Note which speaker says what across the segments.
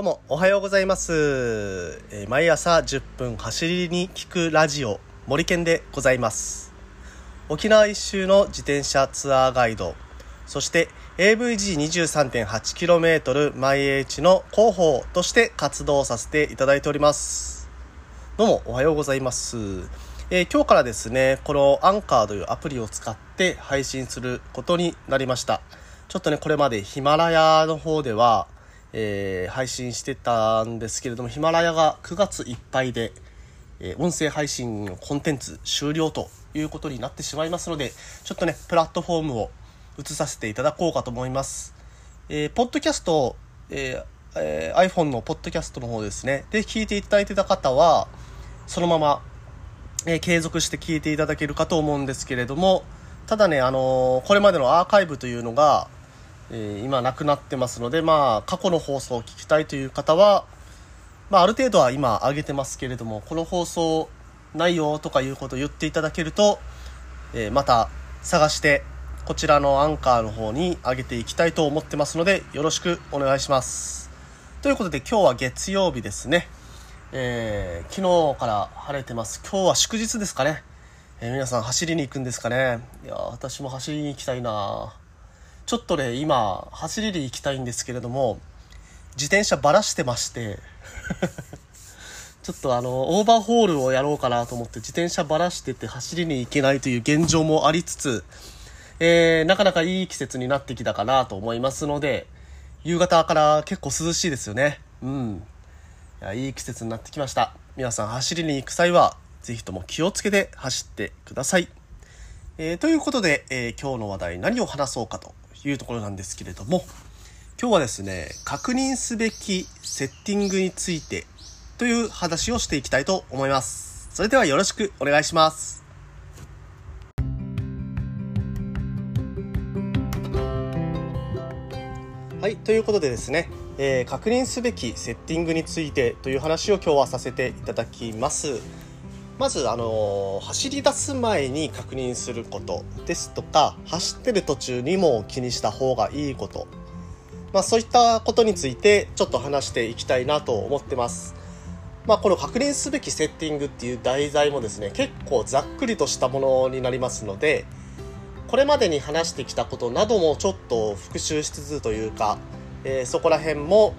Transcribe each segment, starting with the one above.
Speaker 1: どうもおはようございます、えー毎朝10分走りに聞くラジオ森健でございます。沖縄一周の自転車ツアーガイドそして AVG23.8km 毎 H の広報として活動させていただいております。どうもおはようございます、えー今日からですねこのアンカーというアプリを使って配信することになりました。ちょっとねこれまでヒマラヤの方ではえー配信してたんですけれどもヒマラヤが9月いっぱいで、え音声配信のコンテンツ終了ということになってしまいますのでちょっとねプラットフォームを移させていただこうかと思います、えーポッドキャスト、えーえー iPhone のポッドキャストの方ですね。で聞いていただいてた方はそのまま、えー継続して聞いていただけるかと思うんですけれどもただね、あのこれまでのアーカイブというのがえ今なくなってますので、まあ、過去の放送を聞きたいという方は、まあ、ある程度は今上げてますけれども、この放送ないよとかいうことを言っていただけると、えーまた探して、こちらのアンカーの方に上げていきたいと思ってますので、よろしくお願いします。ということで、今日は月曜日ですね。えー昨日から晴れてます。今日は祝日ですかね。えー皆さん走りに行くんですかね。いや私も走りに行きたいなちょっとね、今、走りに行きたいんですけれども、自転車ばらしてまして、ちょっとあの、オーバーホールをやろうかなと思って自転車ばらしてて走りに行けないという現状もありつつ、えー、なかなかいい季節になってきたかなと思いますので、夕方から結構涼しいですよね。うん。いや、いい季節になってきました。皆さん走りに行く際は、ぜひとも気をつけて走ってください。えーということで、えー今日の話題何を話そうかというところなんですけれども、今日はですね、確認すべきセッティングについてという話をしていきたいと思います。それではよろしくお願いします。はい、ということでですね、えー確認すべきセッティングについてという話を今日はさせていただきます。まず、あのー走り出す前に確認することですとか走ってる途中にも気にした方がいいこと、まあ、そういったことについてちょっと話していきたいなと思ってます。まあ、この確認すべきセッティングっていう題材もですね結構ざっくりとしたものになりますのでこれまでに話してきたことなどもちょっと復習しつつというか、えーそこら辺も、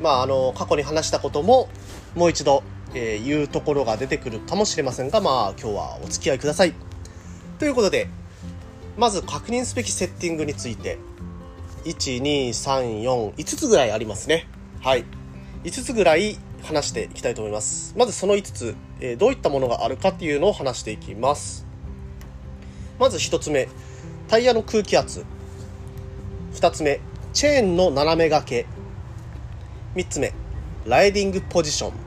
Speaker 1: まあ、あの過去に話したことももう一度、えー言うところが出てくるかもしれませんが、まあ、今日はお付き合いください。ということでまず確認すべきセッティングについて12345つぐらいありますね。はい5つぐらい話していきたいと思います。まずその5つ、えーどういったものがあるかっていうのを話していきます。まず1つ目、タイヤの空気圧。2つ目、チェーンの斜め掛け。3つ目、ライディングポジション。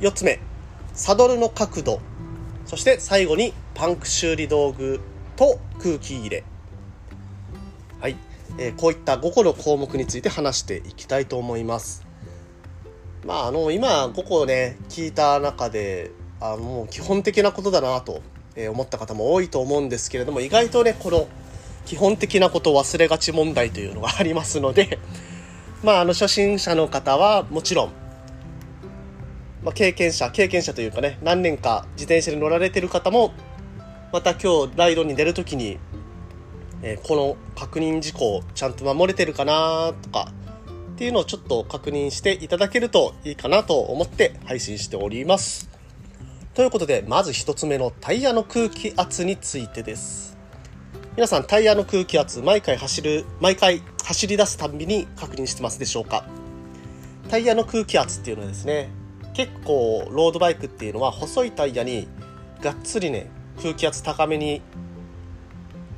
Speaker 1: 4つ目、サドルの角度。そして最後にパンク修理道具と空気入れ。はい、えーこういった5個の項目について話していきたいと思います。まあ、あの今5個ね聞いた中であのもう基本的なことだなと思った方も多いと思うんですけれども意外とねこの基本的なことを忘れがち問題というのがありますのでまああの初心者の方はもちろん、まあ、経験者経験者というかね何年か自転車に乗られてる方もまた今日ライドに出るときに、えーこの確認事項ちゃんと守れてるかなとかっていうのをちょっと確認していただけるといいかなと思って配信しております。ということで、まず一つ目のタイヤの空気圧についてです。皆さん、タイヤの空気圧、毎回走る、毎回走り出すたんびに確認してますでしょうか？タイヤの空気圧っていうのはですね、結構ロードバイクっていうのは細いタイヤにがっつりね、空気圧高めに、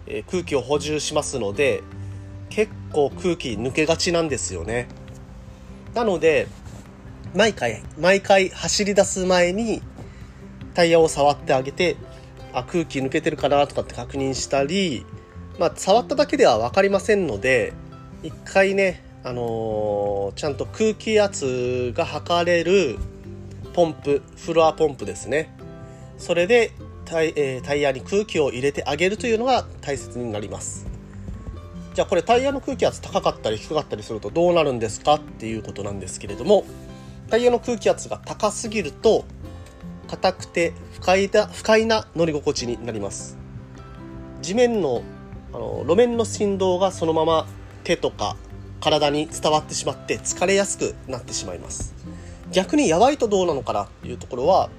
Speaker 1: え空気を補充しますので、結構空気抜けがちなんですよね。なので、毎回、毎回走り出す前にタイヤを触ってあげて、あ、空気抜けてるかなとかって確認したり、まあ、触っただけでは分かりませんので、一回ね、あのーちゃんと空気圧が測れるポンプ、フロアポンプですね。それでタイ,、えータイヤに空気を入れてあげるというのが大切になります。じゃあこれタイヤの空気圧高かったり低かったりするとどうなるんですかっていうことなんですけれどもタイヤの空気圧が高すぎると硬くて不快な不快な乗り心地になります地面のあの路面の振動がそのまま手とか体に伝わってしまって疲れやすくなってしまいます逆にやばいとどうなのかなというところは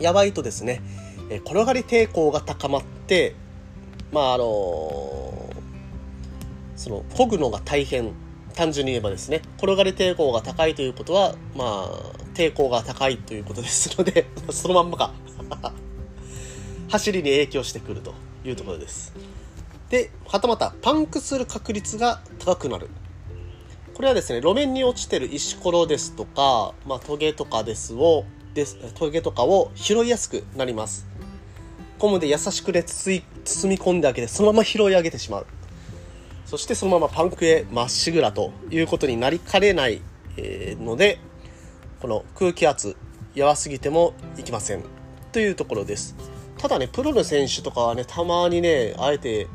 Speaker 1: やばいとですね転がり抵抗が高まってまああのその漕ぐのが大変。単純に言えばですね転がり抵抗が高いということはまあ抵抗が高いということですので そのまんまか。走りに影響してくるというところです。ではたまたパンクする確率が高くなる。これはですね路面に落ちてる石ころですとか、まあ、トゲとかですをですトゲとかを拾いやすくなります。ゴムで優しくね包み込んであげてそのまま拾い上げてしまう。そしてそのままパンクへまっしぐらということになりかねない、のでこの空気圧弱すぎてもいきません。というところです。ただねプロの選手とかはねたまにねあえて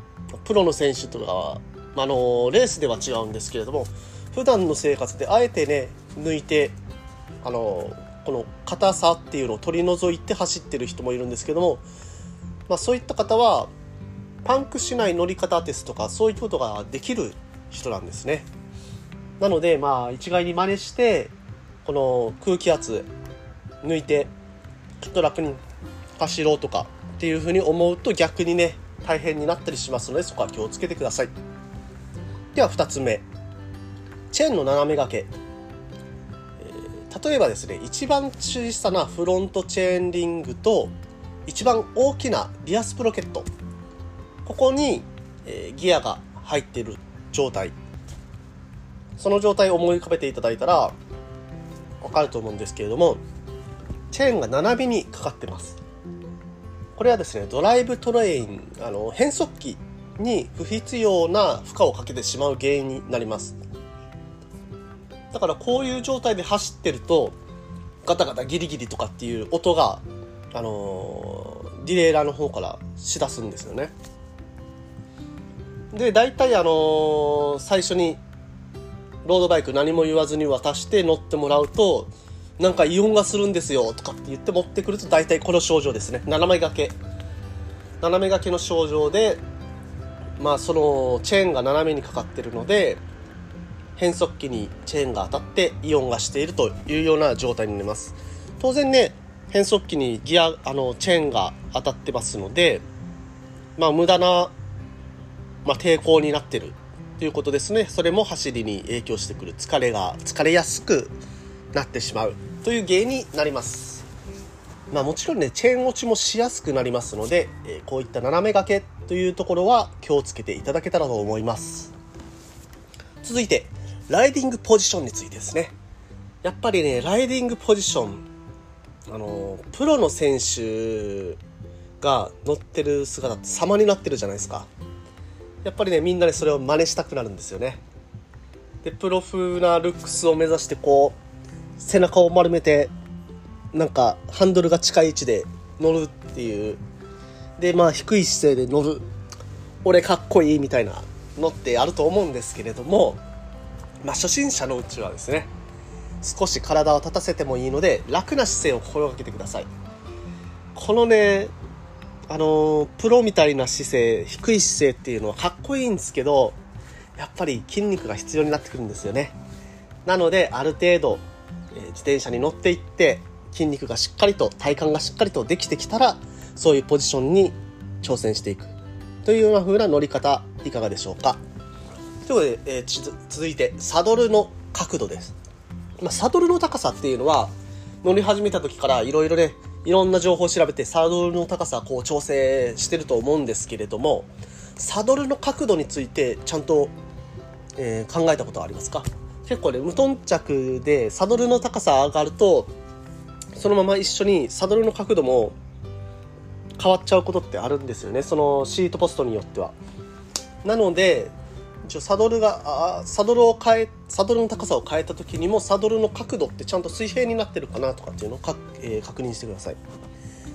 Speaker 1: プロの選手とかは、あのレースでは違うんですけれども普段の生活であえてね抜いてあのこの硬さっていうのを取り除いて走ってる人もいるんですけども、まあ、そういった方はパンクしない乗り方ですとかそういうことができる人なんですね。なのでまあ一概に真似してこの空気圧抜いてちょっと楽に走ろうとかっていうふうに思うと逆にね大変になったりしますのでそこは気をつけてください。では2つ目。チェーンの斜め掛け、えー、例えばですね一番小さなフロントチェーンリングと一番大きなリアスプロケット。ここに、えー、ギアが入っている状態。その状態を思い浮かべていただいたらわかると思うんですけれどもチェーンが斜めにかかってます。これはですねドライブトレインあの変速機に不必要な負荷をかけてしまう原因になります。だからこういう状態で走ってるとガタガタギリギリとかっていう音があのディレイラーの方からしだすんですよね。で大体あの最初にロードバイク何も言わずに渡して乗ってもらうとなんかイオンがするんですよとかって言って持ってくると大体この症状ですね。斜め掛け。斜め掛けの症状でまあそのチェーンが斜めにかかってるので変速機にチェーンが当たってイオンがしているというような状態になります。当然ね変速機にギアあのチェーンが当たってますのでまあ無駄な、まあ、抵抗になってるということですね。それも走りに影響してくる疲れが疲れやすくなってしまうという原因になります。まあもちろんねチェーン落ちもしやすくなりますので、えこういった斜め掛けというところは気をつけていただけたらと思います。続いてライディングポジションについてですね。やっぱりねライディングポジションあのプロの選手が乗ってる姿って様になってるじゃないですか。やっぱりねみんなでそれを真似したくなるんですよね。でプロ風なルックスを目指してこう背中を丸めてなんかハンドルが近い位置で乗るっていう。でまあ低い姿勢で乗る。俺かっこいいみたいなのってあると思うんですけれどもまあ初心者のうちはですね少し体を立たせてもいいので楽な姿勢を心がけてください。このねあのプロみたいな姿勢低い姿勢っていうのはかっこいいんですけどやっぱり筋肉が必要になってくるんですよね。なのである程度え自転車に乗っていって筋肉がしっかりと体幹がしっかりとできてきたらそういうポジションに挑戦していく。というような風な乗り方いかがでしょうか？ということで、えー、続いてサドルの角度です、まあ、サドルの高さっていうのは乗り始めた時からいろいろねいろんな情報を調べてサドルの高さこう調整してると思うんですけれどもサドルの角度についてちゃんと、えー、考えたことはありますか？結構ね無頓着でサドルの高さ上がるとそのまま一緒にサドルの角度も変わっちゃうことってあるんですよね。そのシートポストによっては。なので一応サドルがあサドルを変えサドルの高さを変えた時にもサドルの角度ってちゃんと水平になってるかなとかっていうのをか、えー、確認してください。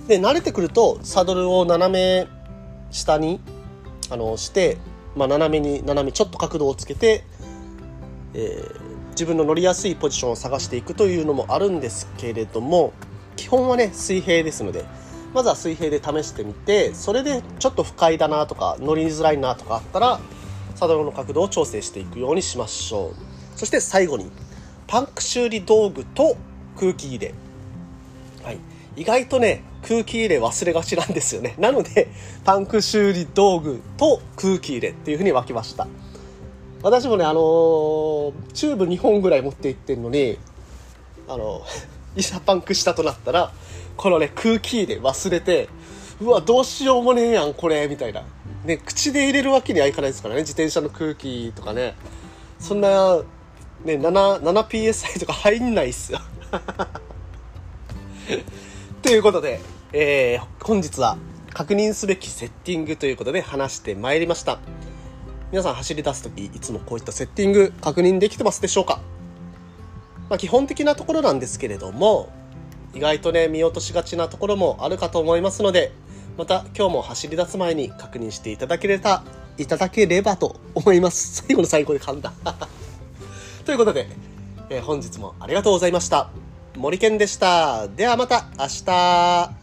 Speaker 1: で慣れてくるとサドルを斜め下にあのしてまあ、斜めに斜めちょっと角度をつけて、えー、自分の乗りやすいポジションを探していくというのもあるんですけれども基本はね水平ですのでまずは水平で試してみてそれでちょっと不快だなとか乗りづらいなとかあったらサドルの角度を調整していくようにしましょう。そして最後にパンク修理道具と空気入れ。はい。意外とね空気入れ忘れがちなんですよね。なのでパンク修理道具と空気入れっていうふうに分けました。私もねあのー、チューブ2本ぐらい持っていってんのにあの いざパンクしたとなったらこのね空気入れ忘れてうわどうしようもねえやんこれみたいな。ね口で入れるわけにはいかないですからね。自転車の空気とかね。そんなね 7PSI とか入んないっすよ。ということで、えー、本日は確認すべきセッティングということで話してまいりました。皆さん走り出す時いつもこういったセッティング確認できてますでしょうか、まあ、基本的なところなんですけれども意外とね見落としがちなところもあるかと思いますのでまた今日も走り出す前に確認していただければいただければと思います。最後の最後で噛んだ。ということで、えー、本日もありがとうございました。森健でした。ではまた明日。